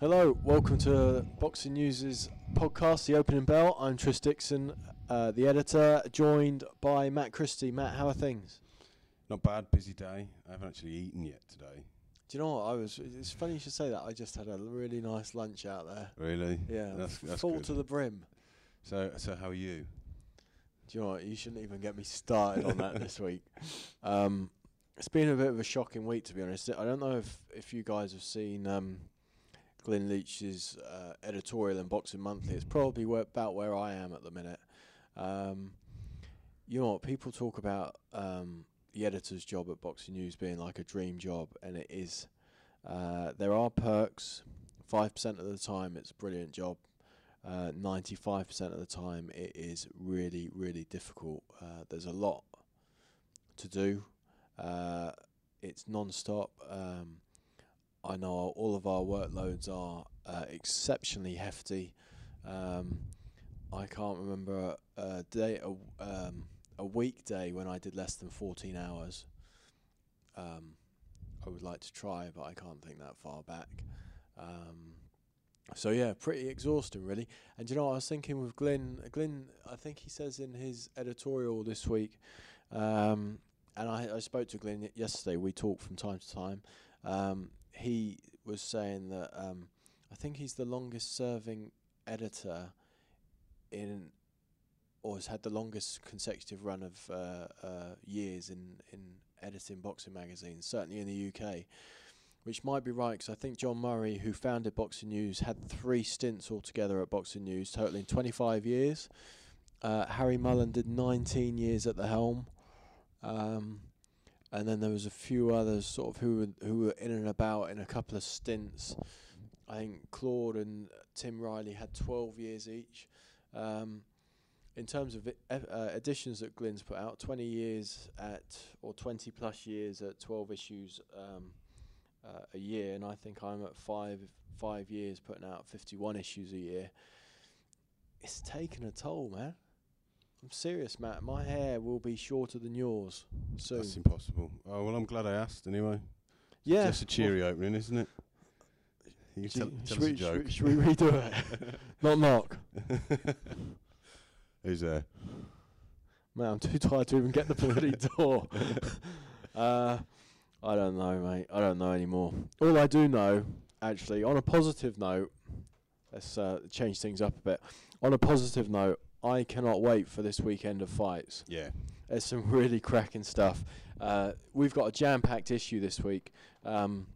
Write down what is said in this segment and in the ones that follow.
Hello, welcome to Boxing News' podcast, The Opening Bell. I'm Tris Dixon, uh, the editor, joined by Matt Christie. Matt, how are things? Not bad, busy day. I haven't actually eaten yet today. Do you know what? I was. It's funny you should say that. I just had a really nice lunch out there. Really? Yeah, That's- that's full good. to the brim. So, so how are you? Do you know what? You shouldn't even get me started on that this week. Um, it's been a bit of a shocking week, to be honest. I don't know if, if you guys have seen um, Glynn Leach's uh, editorial in Boxing Monthly. It's probably where, about where I am at the minute. Um, you know? People talk about um, the editor's job at Boxing News being like a dream job, and it is. Uh, there are perks. Five percent of the time, it's a brilliant job. Uh, 95% of the time, it is really, really difficult. Uh, there's a lot to do. Uh, it's non-stop. Um, I know all of our workloads are uh, exceptionally hefty. Um, I can't remember a day, a, um, a weekday when I did less than 14 hours. Um, I would like to try, but I can't think that far back. Um, so yeah, pretty exhausting, really. And you know, I was thinking with Glynn. Glynn, I think he says in his editorial this week, um, and I, I spoke to Glynn yesterday. We talk from time to time. Um, he was saying that um, I think he's the longest-serving editor in, or has had the longest consecutive run of uh, uh, years in in editing boxing magazines, certainly in the UK which might be right because I think John Murray, who founded Boxing News, had three stints altogether at Boxing News, totaling 25 years. Uh, Harry Mullen did 19 years at the helm, um, and then there was a few others sort of who were, who were in and about in a couple of stints. I think Claude and Tim Riley had 12 years each. Um, in terms of ep- uh, editions that Glynn's put out, 20 years at or 20 plus years at 12 issues. Um, uh, a year, and I think I'm at five five years putting out 51 issues a year. It's taken a toll, man. I'm serious, Matt. My hair will be shorter than yours soon. That's impossible. Oh well, I'm glad I asked anyway. yeah. Just a cheery opening, isn't it? You can tell, us we, a joke. should, we, we redo it? Not knock. Who's there? Man, I'm too tired to even get the bloody door. uh, I don't know, mate. I don't know anymore. All I do know, actually, on a positive note, let's uh, change things up a bit. On a positive note, I cannot wait for this weekend of fights. Yeah. There's some really cracking stuff. Uh, we've got a jam-packed issue this week. Um,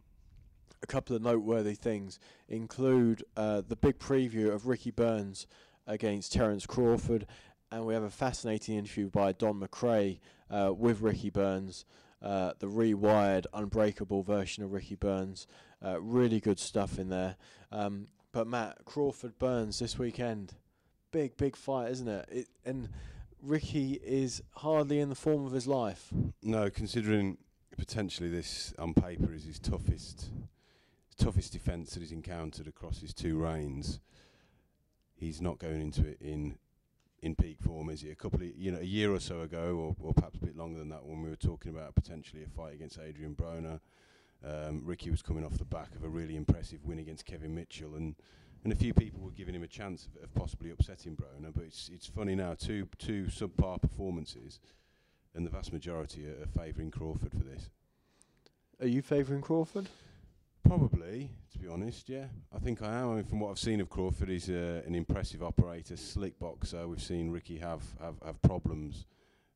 a couple of noteworthy things include uh, the big preview of Ricky Burns against Terence Crawford, and we have a fascinating interview by Don McRae uh, with Ricky Burns, uh, the rewired, unbreakable version of Ricky Burns. Uh, really good stuff in there. Um, but Matt Crawford Burns this weekend, big big fight, isn't it? it? And Ricky is hardly in the form of his life. No, considering potentially this on paper is his toughest, toughest defence that he's encountered across his two reigns. He's not going into it in in peak form, is he? A couple of you know a year or so ago, or, or perhaps a bit longer than that, when we were talking about potentially a fight against Adrian Broner. Um, Ricky was coming off the back of a really impressive win against Kevin Mitchell, and, and a few people were giving him a chance of, of possibly upsetting Broner. But it's it's funny now, two two subpar performances, and the vast majority are, are favouring Crawford for this. Are you favouring Crawford? Probably, to be honest, yeah. I think I am. I mean, from what I've seen of Crawford, he's uh, an impressive operator, slick boxer. We've seen Ricky have, have, have problems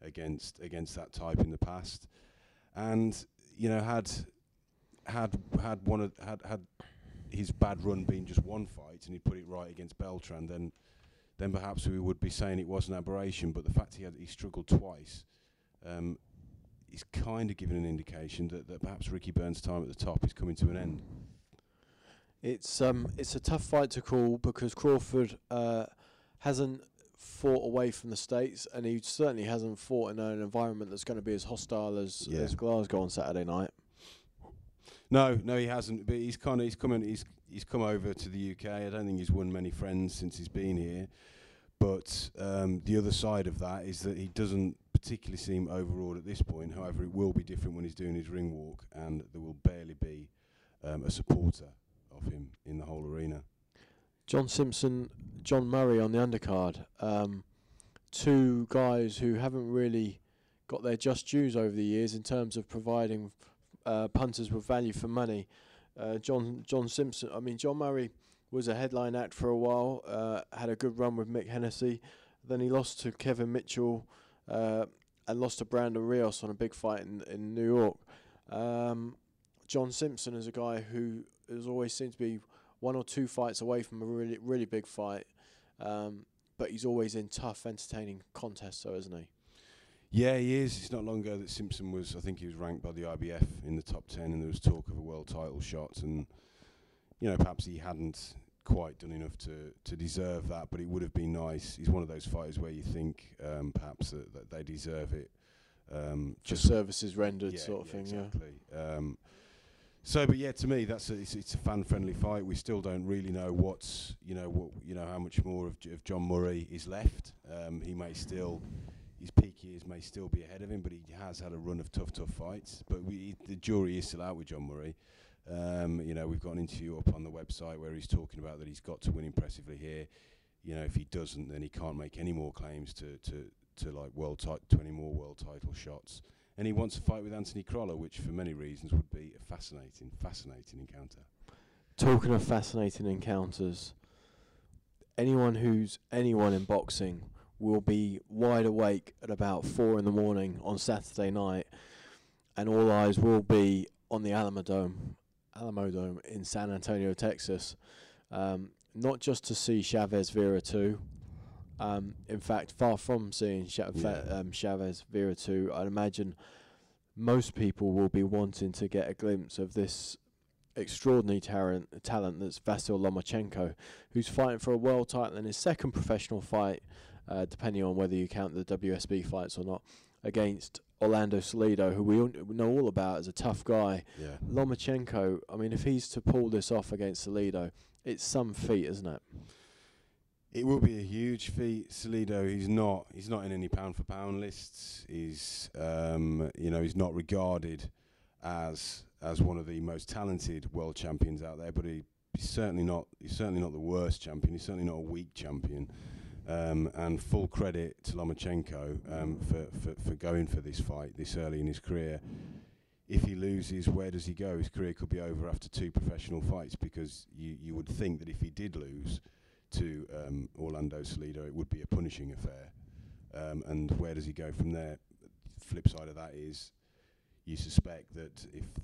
against against that type in the past, and you know had had had one of, had had his bad run being just one fight, and he put it right against Beltran, then then perhaps we would be saying it was an aberration. But the fact he had he struggled twice. Um, is kind of giving an indication that, that perhaps Ricky Burns' time at the top is coming to an end. It's um it's a tough fight to call because Crawford uh, hasn't fought away from the states, and he certainly hasn't fought in an environment that's going to be as hostile as Yeah. as Glasgow on Saturday night. No, no, he hasn't. But he's kind of he's coming. He's he's come over to the UK. I don't think he's won many friends since he's been here. But um, the other side of that is that he doesn't particularly seem overawed at this point. However, it will be different when he's doing his ring walk, and there will barely be um, a supporter of him in the whole arena. John Simpson, John Murray on the undercard. Um, two guys who haven't really got their just dues over the years in terms of providing uh, punters with value for money. Uh, John John Simpson, I mean John Murray was a headline act for a while. Uh, had a good run with Mick Hennessy. Then he lost to Kevin Mitchell uh, and lost to Brandon Rios on a big fight in in New York. Um, John Simpson is a guy who has always seemed to be one or two fights away from a really really big fight, um, but he's always in tough, entertaining contests, though, isn't he? Yeah, he is. It's not long ago that Simpson was. I think he was ranked by the IBF in the top ten, and there was talk of a world title shot. And you know, perhaps he hadn't quite done enough to to deserve that, but it would have been nice. He's one of those fighters where you think um, perhaps that, that they deserve it. Um, just services rendered, yeah, sort of thing, yeah, thing. Exactly. Um, so, but yeah, to me, that's a, it's, it's a fan-friendly fight. We still don't really know what's, you know, what you know, how much more of, J- of John Murray is left. Um, he may still, his peak years may still be ahead of him, but he has had a run of tough, tough fights. But we, the jury is still out with John Murray. Um, you know, we've got an interview up on the website where he's talking about that he's got to win impressively here. You know, if he doesn't, then he can't make any more claims to to, to like world ti- to any more world title shots. And he wants to fight with Anthony Crolla, which for many reasons would be a fascinating, fascinating encounter. Talking of fascinating encounters, anyone who's anyone in boxing will be wide awake at about four in the morning on Saturday night, and all eyes will be on the Alamo Dome, Alamo Dome in San Antonio, Texas. Um, not just to see Chavez Vera 2. Um, in fact, far from seeing Cha- Yeah. um, Chavez Vera 2, I'd imagine most people will be wanting to get a glimpse of this extraordinary talent, talent that's Vasil Lomachenko, who's fighting for a world title in his second professional fight, uh, depending on whether you count the WSB fights or not, against Orlando Salido, who we all know all about as a tough guy. Yeah. Lomachenko, I mean, if he's to pull this off against Salido, it's some feat, isn't it? It will be a huge feat. Salido, he's not he's not in any pound for pound lists. He's um, you know he's not regarded as as one of the most talented world champions out there, but he, he's certainly not he's certainly not the worst champion. He's certainly not a weak champion. Um, and full credit to Lomachenko um, for, for for going for this fight this early in his career. If he loses, where does he go? His career could be over after two professional fights because you, you would think that if he did lose, to um, Orlando Salido, it would be a punishing affair. Um, and where does he go from there? Flip side of that is, you suspect that if the,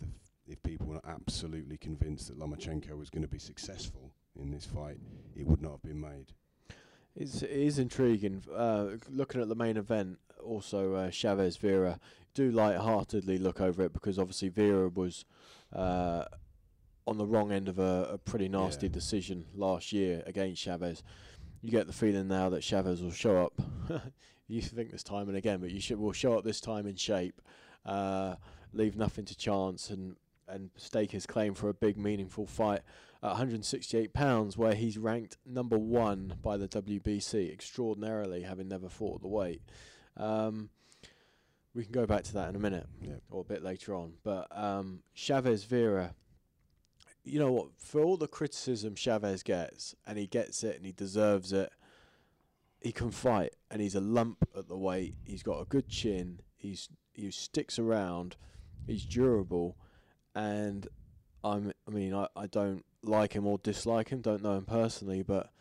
if people were absolutely convinced that Lomachenko was going to be successful in this fight, it would not have been made. It's, it is intriguing. Uh, looking at the main event, also uh, Chavez Vera, do light-heartedly look over it because obviously Vera was uh, on the wrong end of a, a pretty nasty Yeah. decision last year against Chavez. You get the feeling now that Chavez will show up. you think this time and again, but you should will show up this time in shape, uh, leave nothing to chance, and and stake his claim for a big, meaningful fight at 168 pounds, where he's ranked number one by the WBC, extraordinarily, having never fought the weight. Um, we can go back to that in a minute Yeah. or a bit later on. But um, Chavez Vera, you know what? For all the criticism Chavez gets, and he gets it and he deserves it, he can fight, and he's a lump at the weight. He's got a good chin. He's he sticks around. He's durable, and I'm. I mean, I, I don't like him or dislike him. Don't know him personally, but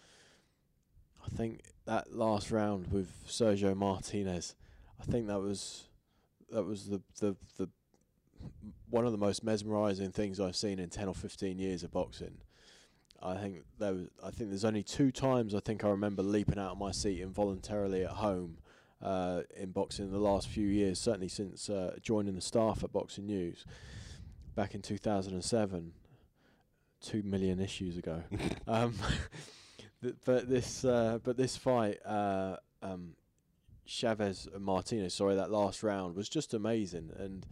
I think that last round with Sergio Martinez, I think that was that was the the the one of the most mesmerizing things I've seen in 10 or 15 years of boxing. I think there was, I think there's only two times I think I remember leaping out of my seat involuntarily at home uh, in boxing in the last few years, certainly since uh, joining the staff at Boxing News back in 2007, two million issues ago. um, th- but this uh, but this fight, uh, um, Chavez and Martinez, sorry, that last round was just amazing and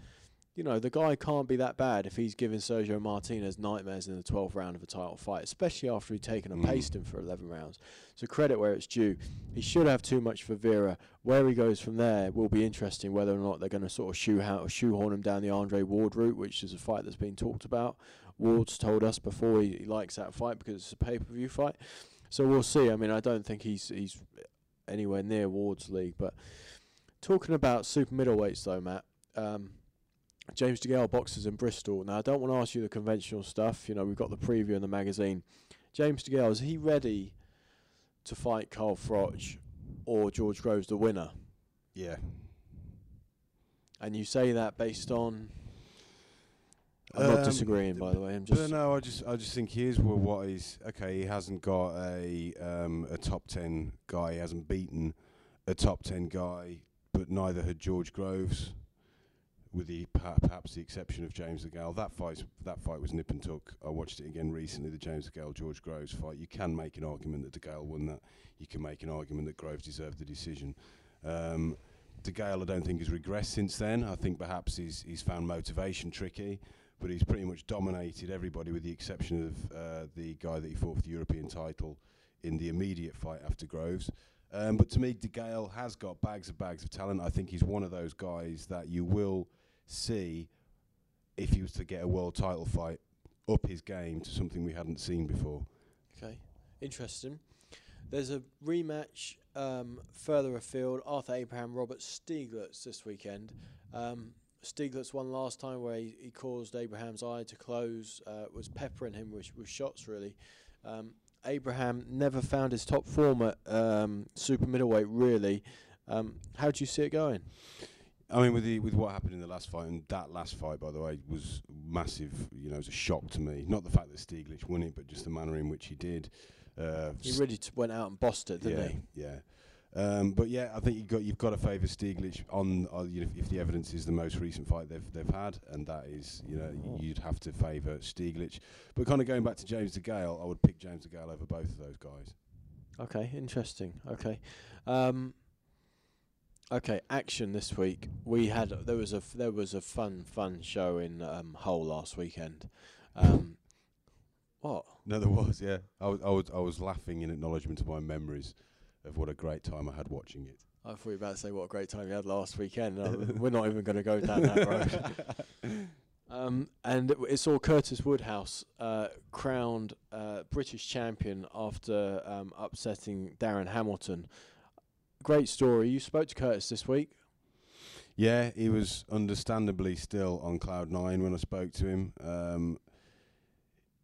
you know, the guy can't be that bad if he's giving Sergio Martinez nightmares in the 12th round of a title fight, especially after he'd taken and Mm. paced him for 11 rounds. So credit where it's due. He should have too much for Vera. Where he goes from there will be interesting, whether or not they're going to sort of shoe shoehorn him down the Andre Ward route, which is a fight that's been talked about. Ward's told us before he, he likes that fight because it's a pay-per-view fight. So we'll see. I mean, I don't think he's he's anywhere near Ward's league. But talking about super middleweights, though, Matt, um, James DeGale boxes in Bristol. Now, I don't want to ask you the conventional stuff. You know, we've got the preview in the magazine. James DeGale, is he ready to fight Carl Froch or George Groves, the winner? Yeah. And you say that based on. I'm not Um, disagreeing, by the way. I'm just. no, I just I just think here's where what is okay. He hasn't got a um, a top ten guy. He hasn't beaten a top ten guy, but neither had George Groves, with the perhaps the exception of James DeGale. That fight that fight was nip and tuck. I watched it again recently. The James DeGale George Groves fight. You can make an argument that DeGale won that. You can make an argument that Groves deserved the decision. Um, DeGale, I don't think has regressed since then. I think perhaps he's he's found motivation tricky but he's pretty much dominated everybody with the exception of uh, the guy that he fought for the European title in the immediate fight after Groves. Um, but to me, DeGale has got bags of bags of talent. I think he's one of those guys that you will see if he was to get a world title fight up his game to something we hadn't seen before. Okay, interesting. There's a rematch um, further afield. Arthur Abraham, Robert Stieglitz this weekend. Um, Stieglitz one last time where he, he caused Abraham's eye to close, uh, was peppering him with, with shots really. Um, Abraham never found his top form at um, super middleweight really. Um, how do you see it going? I mean, with the with what happened in the last fight, and that last fight, by the way, was massive. You know, it was a shock to me. Not the fact that Stieglitz won it, but just the manner in which he did. Uh, He really t- went out and bossed it, didn't yeah, he? Yeah. Um, but yeah, I think you've got you've got to favour Stieglitz on uh, you know, if the evidence is the most recent fight they've they've had, and that is you know you'd have to favour Stieglitz. But kind of going back to James DeGale, I would pick James DeGale over both of those guys. Okay, interesting. Okay, um, okay. Action this week. We had there was a f- there was a fun fun show in um, Hull last weekend. Um, what? No, there was. Yeah, I was I was I was laughing in acknowledgement of my memories of what a great time I had watching it. I thought you were about to say what a great time you had last weekend. No, we're not even going to go down that road. Um, and it- it's all Curtis Woodhouse, uh, crowned uh, British champion after um, upsetting Darren Hamilton. Great story. You spoke to Curtis this week. Yeah, he was understandably still on cloud nine when I spoke to him. Um,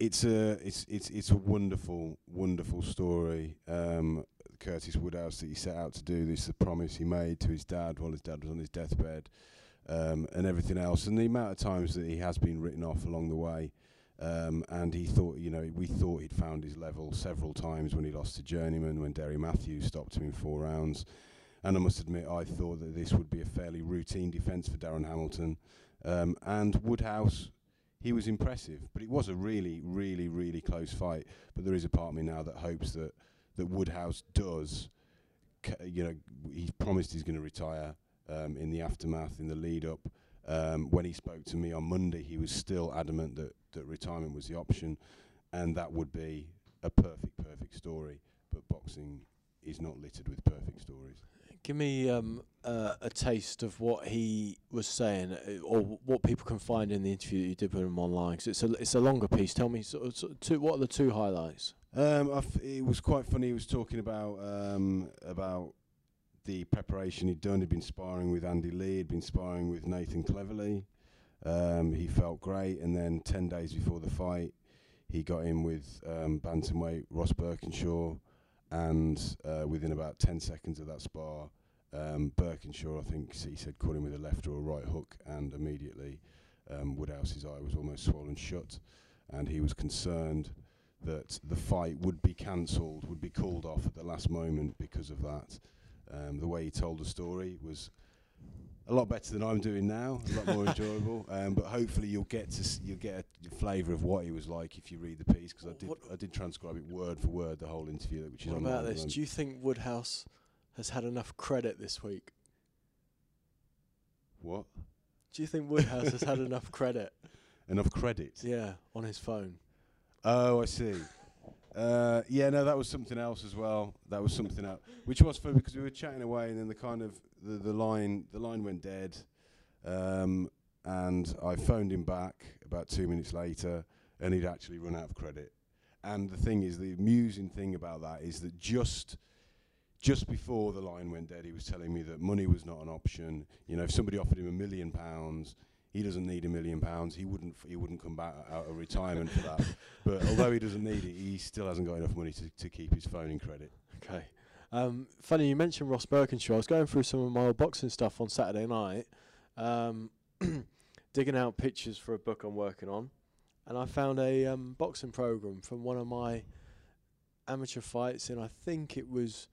it's a it's it's it's a wonderful wonderful story. Um, Curtis Woodhouse that he set out to do this, is the promise he made to his dad while his dad was on his deathbed, um, and everything else, and the amount of times that he has been written off along the way. Um, and he thought, you know, we thought he'd found his level several times when he lost to Journeyman, when Derry Matthews stopped him in four rounds. And I must admit, I thought that this would be a fairly routine defence for Darren Hamilton. Um, and Woodhouse, he was impressive, but it was a really, really, really close fight. But there is a part of me now that hopes that that Woodhouse does, you know, he promised he's going to retire um, in the aftermath, in the lead up. Um, when he spoke to me on Monday, he was still adamant that, that retirement was the option, and that would be a perfect, perfect story. But boxing is not littered with perfect stories. Give me um, uh, a taste of what he was saying, uh, or what people can find in the interview that you did with him online. Cause it's a it's a longer piece. Tell me, sort of two, what are the two highlights? Um, I f- it was quite funny. He was talking about um, about the preparation he'd done. He'd been sparring with Andy Lee. He'd been sparring with Nathan Cleverly. Um, he felt great, and then ten days before the fight, he got in with um, bantamweight Ross Birkinshaw, and uh, within about ten seconds of that spar, um, Birkinshaw, I think he said, caught him with a left or a right hook, and immediately um, Woodhouse's eye was almost swollen shut, and he was concerned that the fight would be cancelled, would be called off at the last moment because of that. Um, the way he told the story was a lot better than I'm doing now, a lot more enjoyable. Um, but hopefully you'll get to s- you'll get a flavour of what he was like if you read the piece because I did What- I did transcribe it word for word the whole interview which is What about this? Do you think Woodhouse has had enough credit this week? what? Do you think Woodhouse has had enough credit? Enough credit. Yeah, on his phone. Oh, I see. Uh, yeah, no, that was something else as well. That was something else, which was funny because we were chatting away, and then the kind of the, the line the line went dead, um, and I phoned him back about two minutes later, and he'd actually run out of credit. And the thing is, the amusing thing about that is that just just before the line went dead, he was telling me that money was not an option. You know, if somebody offered him a million pounds, he doesn't need a million pounds. He wouldn't. He wouldn't come back out of retirement for that. But although he doesn't need it, he still hasn't got enough money to, to keep his phone in credit. Okay. Um, funny you mentioned Ross Birkinshaw. I was going through some of my old boxing stuff on Saturday night, um, digging out pictures for a book I'm working on, and I found a um, boxing program from one of my amateur fights, and I think it was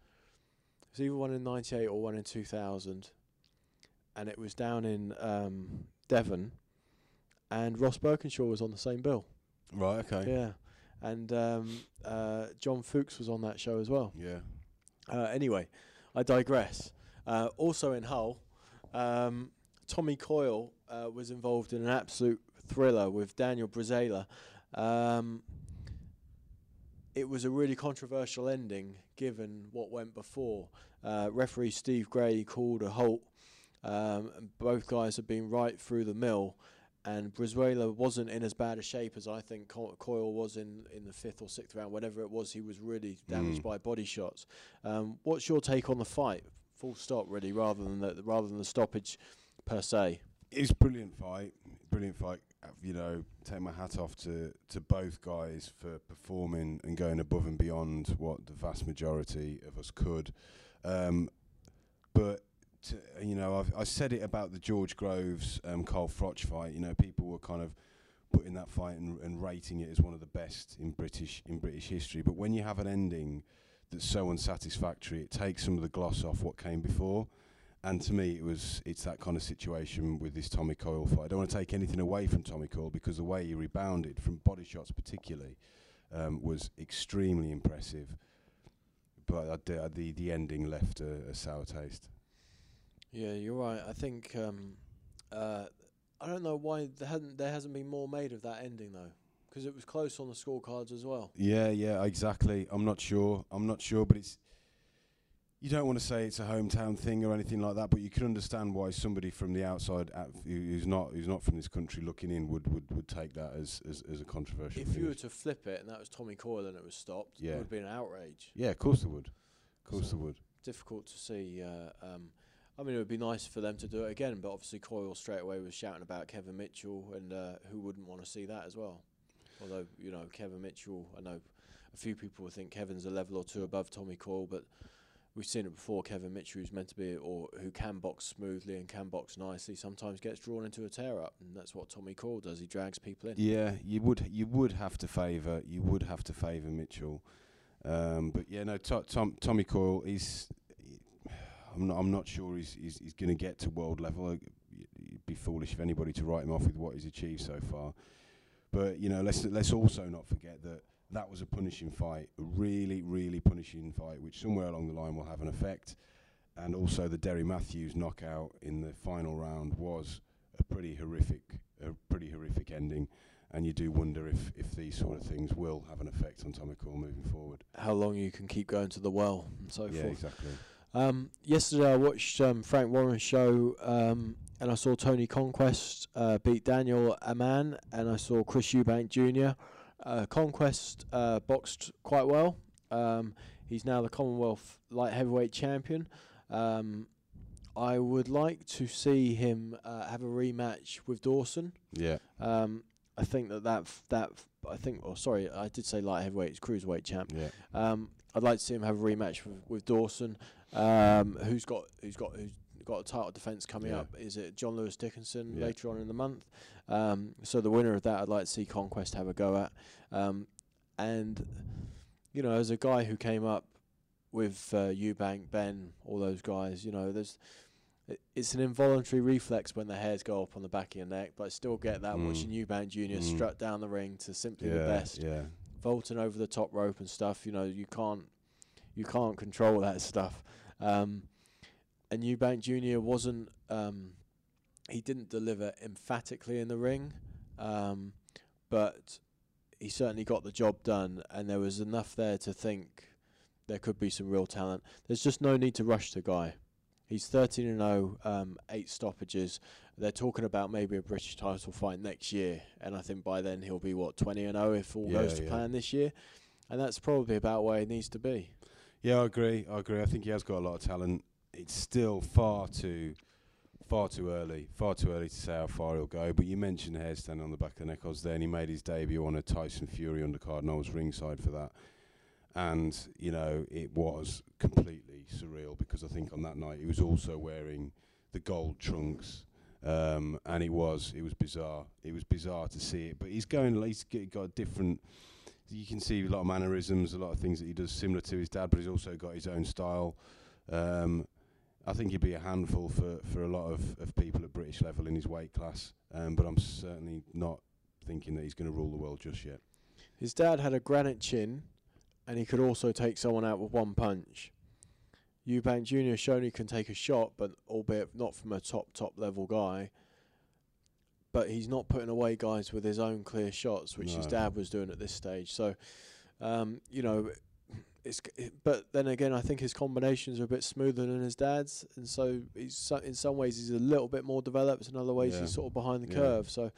it was either one in '98 or one in 2000, and it was down in um, Devon, and Ross Birkinshaw was on the same bill. Right. Okay. Yeah, and um, uh, John Fuchs was on that show as well. Yeah. Uh, anyway, I digress. Uh, also in Hull, um, Tommy Coyle uh, was involved in an absolute thriller with Daniel Brizuela. Um, it was a really controversial ending given what went before. Uh, referee Steve Gray called a halt. Um, both guys have been right through the mill, and Brizuela wasn't in as bad a shape as I think Co- Coyle was in, in the fifth or sixth round. Whatever it was, he was really damaged Mm. by body shots. Um, what's your take on the fight? Full stop, really, rather than the rather than the stoppage per se. It's a brilliant fight. Brilliant fight. You know, take my hat off to, to both guys for performing and going above and beyond what the vast majority of us could. Um, but to, you know, I've, I said it about the George Groves um, Carl Froch fight. You know, people were kind of putting that fight and, and rating it as one of the best in British in British history. But when you have an ending that's so unsatisfactory, it takes some of the gloss off what came before. And to me, it was it's that kind of situation with this Tommy Coyle fight. I don't want to take anything away from Tommy Coyle because the way he rebounded from body shots, particularly, um, was extremely impressive. But uh, the the ending left a, a sour taste. Yeah, you're right. I think um, uh, I don't know why there hadn't there hasn't been more made of that ending though, because it was close on the scorecards as well. Yeah, yeah, exactly. I'm not sure. I'm not sure, but it's. You don't want to say it's a hometown thing or anything like that, but you can understand why somebody from the outside, at, who's not who's not from this country, looking in, would would, would take that as, as, as a controversial. If you were to flip it and that was Tommy Coyle and it was stopped, Yeah. it would be an outrage. yeah, of course they would. Of course So- they would. Difficult to see. Uh, um, I mean, it would be nice for them to do it again, but obviously Coyle straight away was shouting about Kevin Mitchell, and uh, who wouldn't want to see that as well? Although you know Kevin Mitchell, I know a few people think Kevin's a level or two above Tommy Coyle, but we've seen it before. Kevin Mitchell, who's meant to be or who can box smoothly and can box nicely, sometimes gets drawn into a tear up, and that's what Tommy Coyle does. He drags people in. Yeah, you would you would have to favour you would have to favour Mitchell, um, but yeah, no, to, Tom, Tommy Coyle is. I'm not. I'm not sure he's he's, he's going to get to world level. It'd be foolish of anybody to write him off with what he's achieved so far. But you know, let's let's also not forget that that was a punishing fight, a really really punishing fight, which somewhere along the line will have an effect. And also, the Derry Matthews knockout in the final round was a pretty horrific, a pretty horrific ending. And you do wonder if, if these sort of things will have an effect on Tommy Coyle moving forward. How long you can keep going to the well and so yeah, forth. exactly. Um, yesterday I watched um, Frank Warren's show um, and I saw Tony Conquest uh, beat Daniel Ammann and I saw Chris Eubank Jr. Uh, Conquest uh, boxed quite well. Um, he's now the Commonwealth light heavyweight champion. Um, I would like to see him uh, have a rematch with Dawson. Yeah, Um, I think that that that I think. Oh, sorry, I did say light heavyweight. It's cruiserweight champ. yeah, Um, I'd like to see him have a rematch with, with Dawson, um, who's got who's got who's got a title defence coming Yeah. up. Is it Jon-Lewis Dickinson Yeah. later on in the month? Um, so the winner of that, I'd like to see Conquest have a go at. Um, and you know, as a guy who came up with uh, Eubank, Ben, all those guys, you know, there's it- it's an involuntary reflex when the hairs go up on the back of your neck, but I still get that Mm. watching Eubank Jr. Mm. strut down the ring to simply yeah, the best yeah. vaulting over the top rope and stuff. You know, you can't you can't control that stuff. Um, and Eubank Junior wasn't um, he didn't deliver emphatically in the ring, um, but he certainly got the job done, and there was enough there to think there could be some real talent. There's just no need to rush the guy. He's 13 and 0, um, eight stoppages. They're talking about maybe a British title fight next year, and I think by then he'll be what 20 and 0 if all Yeah, goes to yeah. plan this year, and that's probably about where he needs to be. Yeah, I agree. I agree. I think he has got a lot of talent. It's still far too, far too early. Far too early to say how far he'll go. But you mentioned hair standing on the back of the neck. I was there, and he made his debut on a Tyson Fury undercard, and I was ringside for that. And you know, it was completely surreal because I think on that night he was also wearing the gold trunks. Um, and it was it was bizarre. It was bizarre to see it, but he's going. He's got a different you can see a lot of mannerisms, a lot of things that he does similar to his dad, but he's also got his own style. Um, I think he'd be a handful for, for a lot of, of people at British level in his weight class, um, but I'm certainly not thinking that he's going to rule the world just yet. His dad had a granite chin, and he could also take someone out with one punch. Eubank Jr. shown he can take a shot, but albeit not from a top top level guy. But he's not putting away guys with his own clear shots, which his dad was doing at this stage. So, um, you know, it's. but then again, I think his combinations are a bit smoother than his dad's, and so he's so, in some ways he's a little bit more developed. In other ways, Yeah. he's sort of behind the Yeah. curve. So,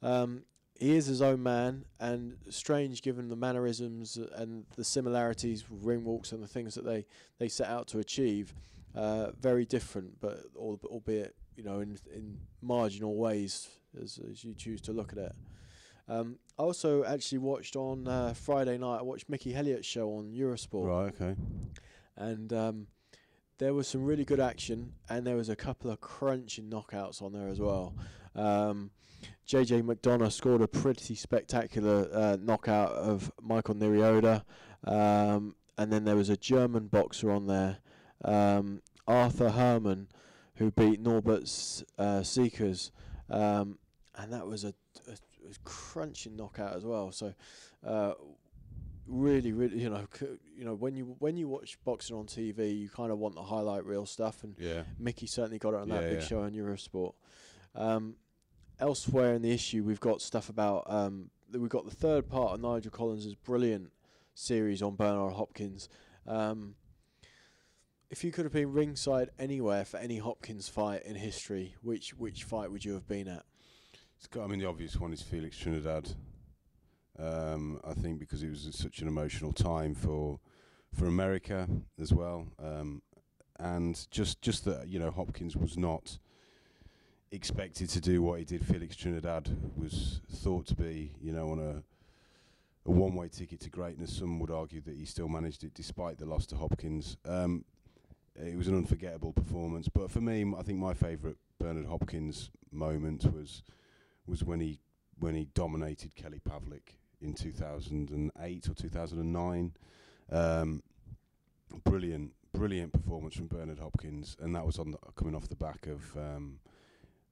um, he is his own man, and strange given the mannerisms and the similarities, with ring walks, and the things that they, they set out to achieve. Uh, very different, but al- albeit you know in in marginal ways as as you choose to look at it. Um, I also actually watched on uh, Friday night. I watched Mickey Helliet's show on Eurosport Right, okay. and um, there was some really good action, and there was a couple of crunching knockouts on there as well. Um, JJ McDonagh scored a pretty spectacular uh, knockout of Michael Nirioda, um, and then there was a German boxer on there, um, Arthur Herman, who beat Norbert S- uh, Seekers, um, and that was a, a, a crunching knockout as well. So. Uh, really, really, you know, c- you know, when you when you watch boxing on TV, you kind of want the highlight reel stuff, and Yeah. Mickey certainly got it on that big yeah. show on Eurosport. Um, elsewhere in the issue, we've got stuff about um, we've got the third part of Nigel Collins' brilliant series on Bernard Hopkins. Um, if you could have been ringside anywhere for any Hopkins fight in history, which which fight would you have been at? It's got, I mean, the obvious one is Felix Trinidad. Um, I think because it was such an emotional time for for America as well, um, and just just that you know Hopkins was not expected to do what he did. Felix Trinidad was thought to be, you know, on a a one-way ticket to greatness. Some would argue that he still managed it despite the loss to Hopkins. Um, it was an unforgettable performance, but for me, m- I think my favourite Bernard Hopkins moment was was when he when he dominated Kelly Pavlik in 2008 or 2009. Um, brilliant, brilliant performance from Bernard Hopkins, and that was on the, coming off the back of um,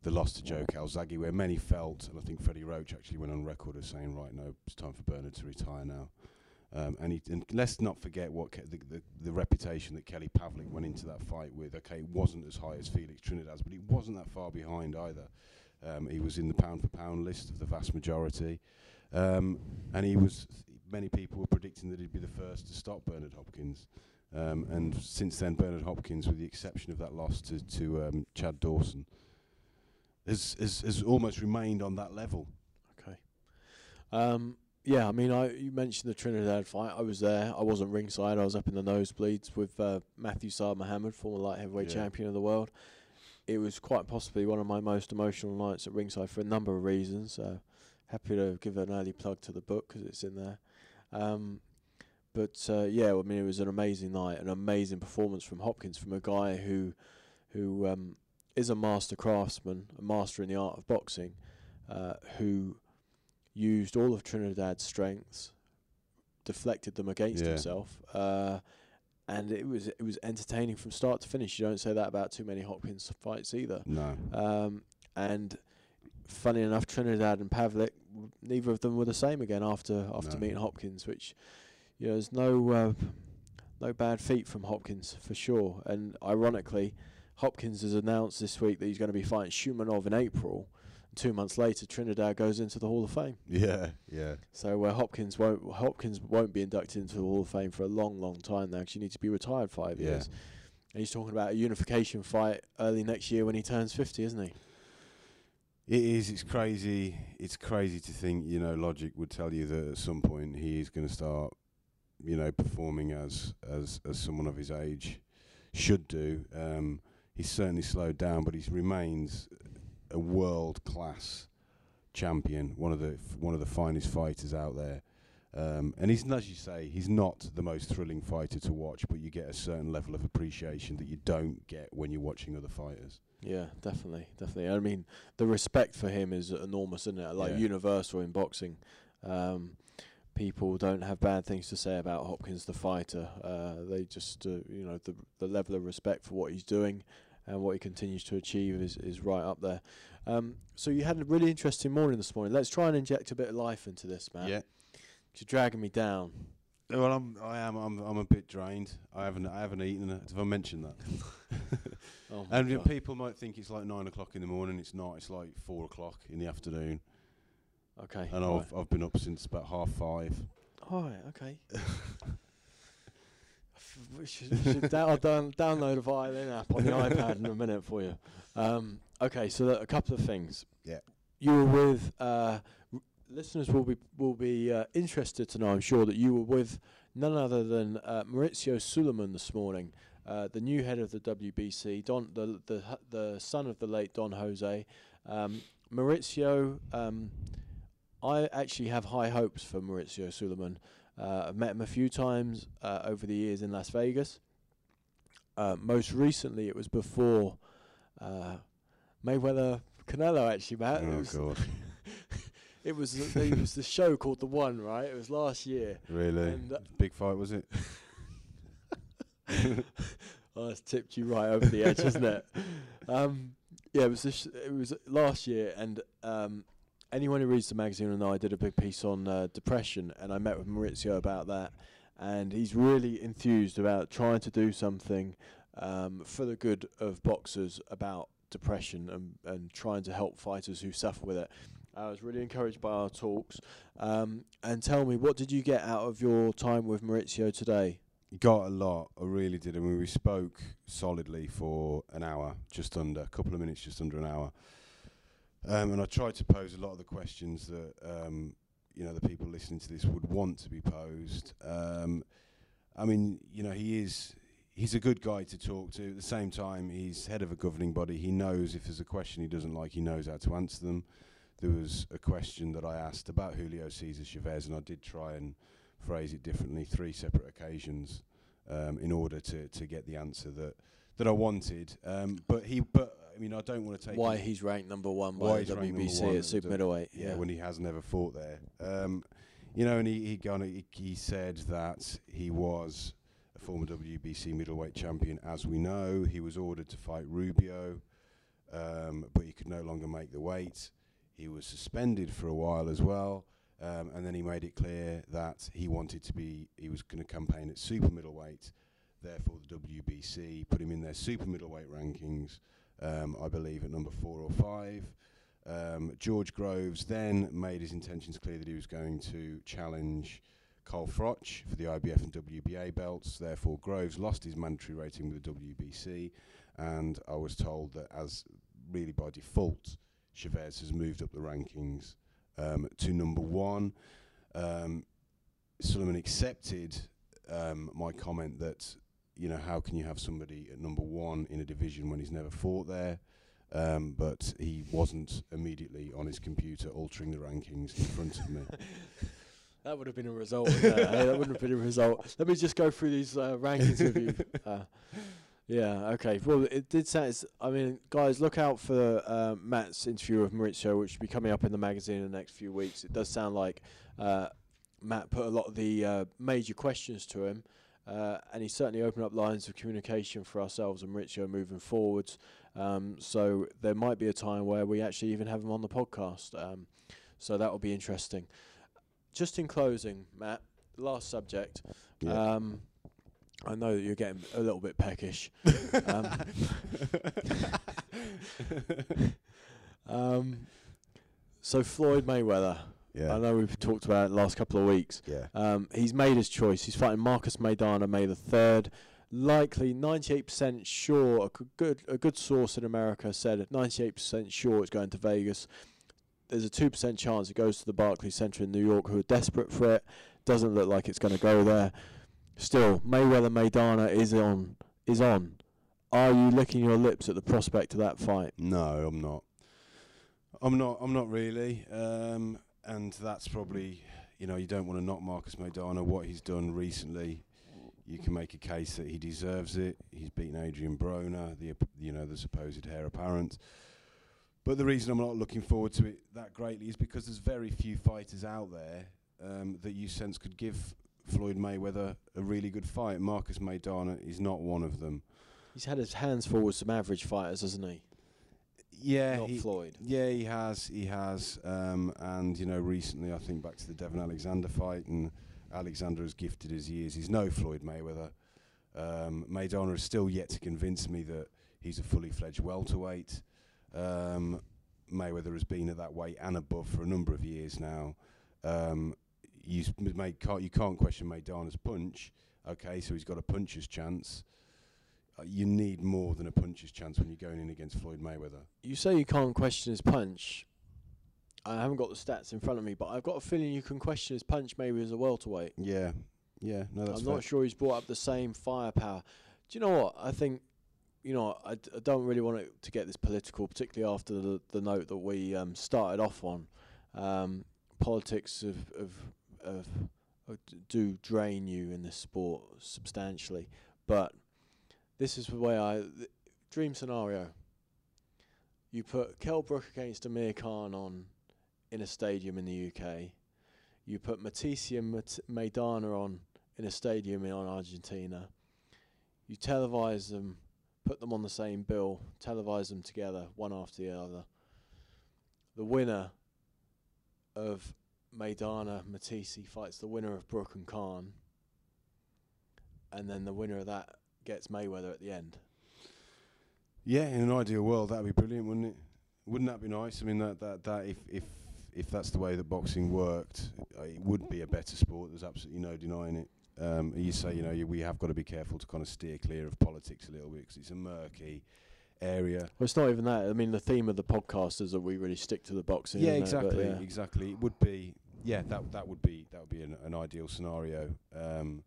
the loss to Joe Calzaghe, where many felt, and I think Freddie Roach actually went on record as saying, "Right, no, it's time for Bernard to retire now." Um, and, he, and let's not forget what Ke- the, the the reputation that Kelly Pavlik went into that fight with. Okay, it wasn't as high as Felix Trinidad's, but he wasn't that far behind either. Um, he was in the pound for pound list of the vast majority, um, and he was. Many people were predicting that he'd be the first to stop Bernard Hopkins, um, and since then, Bernard Hopkins, with the exception of that loss to to um, Chad Dawson, has, has has almost remained on that level. Okay. Um, yeah, I mean, I you mentioned the Trinidad fight. I was there. I wasn't ringside. I was up in the nosebleeds with uh, Matthew Saad Muhammad, former light heavyweight Yeah. champion of the world. It was quite possibly one of my most emotional nights at ringside for a number of reasons. So happy to give an early plug to the book 'cause it's in there. Um, but uh, yeah, I mean, it was an amazing night, an amazing performance from Hopkins, from a guy who who um, is a master craftsman, a master in the art of boxing, uh, who used all of Trinidad's strengths, deflected them against Yeah. himself, uh, and it was it was entertaining from start to finish. You don't say that about too many Hopkins fights either. No, Um, and funny enough, Trinidad and Pavlik, w- neither of them were the same again after after No. meeting Hopkins, which you know, there's no uh, no bad feat from Hopkins for sure. And ironically, Hopkins has announced this week that he's going to be fighting Shumenov in April. Two months later, Trinidad goes into the Hall of Fame. Yeah, yeah. So uh, Hopkins won't Hopkins won't be inducted into the Hall of Fame for a long, long time now. Because you need to be retired five Yeah. years. And he's talking about a unification fight early next year when he turns fifty, isn't he? It is. It's crazy. It's crazy to think. You know, logic would tell you that at some point he is going to start, you know, performing as as as someone of his age should do. Um, he's certainly slowed down, but he remains a world class champion. One of the f- one of the finest fighters out there. Um, and he's, as you say, he's not the most thrilling fighter to watch, but you get a certain level of appreciation that you don't get when you're watching other fighters. Yeah, definitely, definitely. I mean, the respect for him is enormous, isn't it? Like Yeah. universal in boxing. Um, people don't have bad things to say about Hopkins, the fighter. Uh, they just, uh, you know, the the level of respect for what he's doing and what he continues to achieve is is right up there. Um, so you had a really interesting morning this morning. Let's try and inject a bit of life into this, man. Yeah. You're dragging me down. Well, I'm, I am, I'm, I'm a bit drained. I haven't, I haven't eaten. Have I mentioned that? Oh and God. people might think it's like nine o'clock in the morning. It's not. It's like four o'clock in the afternoon. okay. And. I've, I've been up since about half five. All right, okay. We should, we should down, I'll down, download a violin app on the iPad in a minute for you. Um, okay, so a couple of things. Yeah. You were with uh, r- listeners will be will be uh, interested to know. I'm sure that you were with none other than uh, Mauricio Sulaiman this morning, uh, the new head of the WBC, Don the the the son of the late Don Jose. Um, Mauricio, um, I actually have high hopes for Mauricio Sulaiman. Uh, I've met him a few times uh, over the years in Las Vegas. Uh, most recently, it was before uh, Mayweather Canelo. Actually, Matt. it oh was, God, it was the- it was the show called The One, right? It was last year. really? And, uh, Big fight was it? Oh, that's tipped you right over the edge, isn't it? Um, yeah, it was this, it was last year, and um, anyone who reads the magazine and I did a big piece on uh, depression, and I met with Mauricio about that, and he's really enthused about trying to do something um, for the good of boxers about depression and, and trying to help fighters who suffer with it. I was really encouraged by our talks. Um, and tell me, what did you get out of your time with Mauricio today? Got a lot. I really did. I mean, we spoke solidly for an hour, just under, a couple of minutes, just under an hour. Um, and I tried to pose a lot of the questions that um, you know the people listening to this would want to be posed. Um, I mean, you know, he is he's a good guy to talk to. At the same time, he's head of a governing body. He knows if there's a question he doesn't like, he knows how to answer them. There was a question that I asked about Julio Cesar Chavez, and I did try and phrase it differently, three separate occasions, um, in order to, to get the answer that, that I wanted. Um, but he, but I mean, I don't want to take why he's ranked number one Why by the WBC at super middleweight. yeah, Yeah, when he has never fought there. Um, you know, and he he, he he said that he was a former WBC middleweight champion, as we know. He was ordered to fight Rubio, um, but he could no longer make the weight. He was suspended for a while as well, um, and then he made it clear that he wanted to be. He was going to campaign at super middleweight. Therefore, the WBC put him in their super middleweight rankings. Um, I believe at number four or five. Um, George Groves then made his intentions clear that he was going to challenge Carl Froch for the IBF and WBA belts. Therefore, Groves lost his mandatory rating with the WBC, and I was told that as really by default, Chavez has moved up the rankings um, to number one. Um, Sulaiman accepted um, my comment that you know how can you have somebody at number one in a division when he's never fought there. Um, but he wasn't immediately on his computer altering the rankings in front of me. that would have been a result. wouldn't that wouldn't have been a result. Let me just go through these uh, rankings with you. Uh, yeah, okay. Well, it did say, it's- I mean, guys, look out for uh, Matt's interview with Mauricio, which will be coming up in the magazine in the next few weeks. It does sound like uh, Matt put a lot of the uh, major questions to him, uh, and he certainly opened up lines of communication for ourselves and Mauricio moving forwards. Um, so there might be a time where we actually even have him on the podcast. Um, so that will be interesting. Just in closing, Matt, last subject. Yeah. Um, I know that you're getting a little bit peckish. Um, um, so Floyd Mayweather. Yeah. I know we've talked about it the last couple of weeks. Yeah. Um, he's made his choice. He's fighting Marcos Maidana May the third. Likely, 98% sure. A good a good source in America said 98% sure it's going to Vegas. There's a two percent chance it goes to the Barclays Center in New York, who are desperate for it. Doesn't look like it's going to go there. Still, Mayweather Maidana is on. Is on. Are you licking your lips at the prospect of that fight? No, I'm not. I'm not. I'm not really. Um, and that's probably, you know, you don't want to knock Marcos Maidana. What he's done recently, you can make a case that he deserves it. He's beaten Adrien Broner, the you know the supposed heir apparent. But the reason I'm not looking forward to it that greatly is because there's very few fighters out there um, that you sense could give Floyd Mayweather a really good fight. Marcos Maidana is not one of them. He's had his hands full with some average fighters, hasn't he? Yeah, Not he, Floyd. Yeah, he has. He has. Um, and you know, recently I think back to the Devon Alexander fight, and Alexander as gifted as he is, he's no Floyd Mayweather. Um, Maidana is still yet to convince me that he's a fully fledged welterweight. Um, Mayweather has been at that weight and above for a number of years now. Um, you can't, you can't question Maidana's punch. Okay, so he's got a puncher's chance. Uh, you need more than a puncher's chance when you're going in against Floyd Mayweather. You say you can't question his punch. I haven't got the stats in front of me, but I've got a feeling you can question his punch maybe as a welterweight. Yeah, yeah, no, that's I'm fair. not sure he's brought up the same firepower. Do you know what? I think, you know, I, d- I don't really want it to get this political, particularly after the, the note that we um, started off on. Um, politics of, of, of, of do drain you in this sport substantially, but this is the way I th- dream scenario. You put Kell Brook against Amir Khan on in a stadium in the UK. You put Matthysse and Mat- Maidana on in a stadium in Argentina. You televise them, put them on the same bill, televise them together, one after the other. The winner of Maidana Matthysse fights the winner of Brook and Khan, and then the winner of that gets Mayweather at the end. Yeah, in an ideal world, that'd be brilliant, wouldn't it? Wouldn't that be nice? I mean, that that that if if if that's the way that boxing worked, uh, it would be a better sport. There's absolutely no denying it. Um, you say, you know, you, we have got to be careful to kind of steer clear of politics a little bit because it's a murky area. Well, it's not even that. I mean, the theme of the podcast is that we really stick to the boxing. yeah, exactly, yeah. exactly. It would be, yeah, that that would be that would be an, an ideal scenario. Um,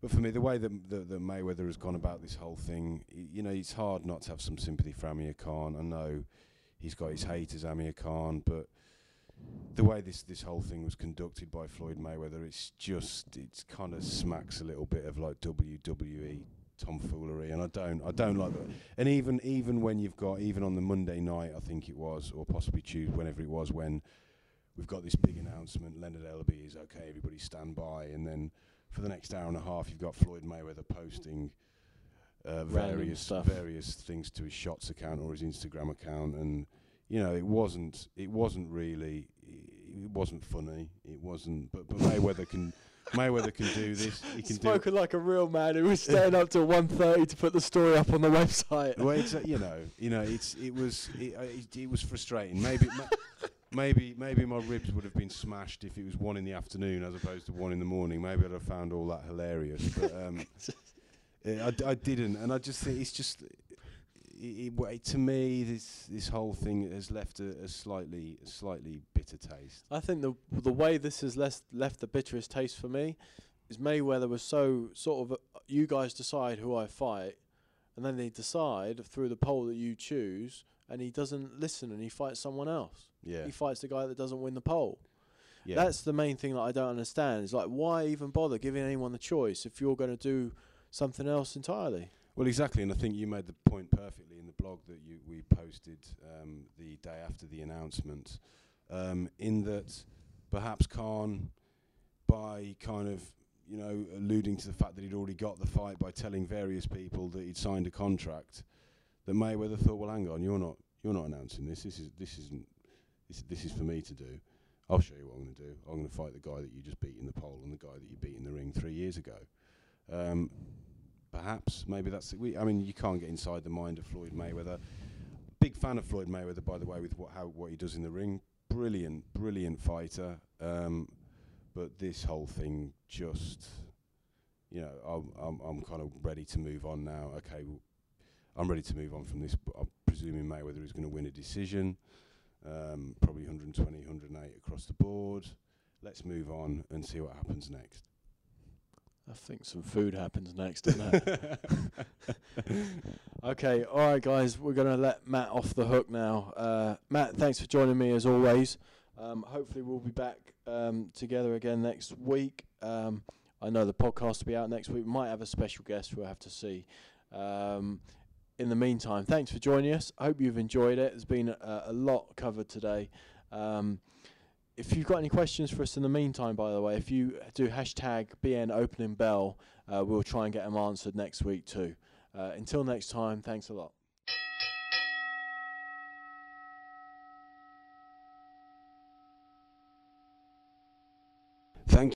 but for me, the way that, that that Mayweather has gone about this whole thing, you know, it's hard not to have some sympathy for Amir Khan. I know he's got his haters, Amir Khan, but the way this this whole thing was conducted by Floyd Mayweather, it's just it's kind of smacks a little bit of like WWE tomfoolery, and I don't I don't like that. And even even when you've got even on the Monday night, I think it was, or possibly Tuesday, whenever it was, when we've got this big announcement, Leonard Ellerbe is okay, everybody stand by, and then for the next hour and a half, you've got Floyd Mayweather posting uh, various stuff. various things to his Shots account or his Instagram account, and you know it wasn't it wasn't really it wasn't funny. It wasn't, but but Mayweather can Mayweather can do this. He can do. Spoken like a real man who was staying up till 1.30 to put the story up on the website. Well, it's, uh, you know, you know, it's it was it, uh, it, it was frustrating. Maybe ma- maybe maybe my ribs would have been smashed if it was one in the afternoon as opposed to one in the morning. Maybe I'd have found all that hilarious. But um, eh, I, d- I didn't, and I just think it's just. It, it, to me, this this whole thing has left a, a slightly a slightly bitter taste. I think the the way this has left left the bitterest taste for me is Mayweather was so sort of uh, you guys decide who I fight, and then they decide through the poll that you choose, and he doesn't listen and he fights someone else. Yeah, He fights the guy that doesn't win the poll. yeah. That's the main thing that I don't understand. Is like why even bother giving anyone the choice if you're going to do something else entirely? Well, exactly, and I think you made the point perfectly in the blog that you we posted um, the day after the announcement. Um, in that, perhaps Khan, by kind of you know alluding to the fact that he'd already got the fight by telling various people that he'd signed a contract, that Mayweather thought, well, hang on, you're not you're not announcing this. This is this isn't this this is for me to do. I'll show you what I'm going to do. I'm going to fight the guy that you just beat in the poll and the guy that you beat in the ring three years ago. Um, perhaps maybe that's. We, I mean, you can't get inside the mind of Floyd Mayweather. Big fan of Floyd Mayweather, by the way, with what how what he does in the ring. Brilliant, brilliant fighter. Um, but this whole thing just, you know, I'm I'm, I'm kind of ready to move on now. Okay, I'm ready to move on from this. But I'm presuming Mayweather is going to win a decision, um, probably 120, 108 across the board. Let's move on and see what happens next. I think some food happens next, doesn't it? okay, all right, guys, we're going to let Matt off the hook now. Uh, Matt, thanks for joining me as always. Um, hopefully, we'll be back um, together again next week. Um, I know the podcast will be out next week. We might have a special guest. We'll have to see. Um, in the meantime, thanks for joining us. I hope you've enjoyed it. There's been a, a lot covered today. Um, if you've got any questions for us in the meantime, by the way, if you do hashtag BN opening bell, uh, we'll try and get them answered next week too. Uh, until next time, thanks a lot.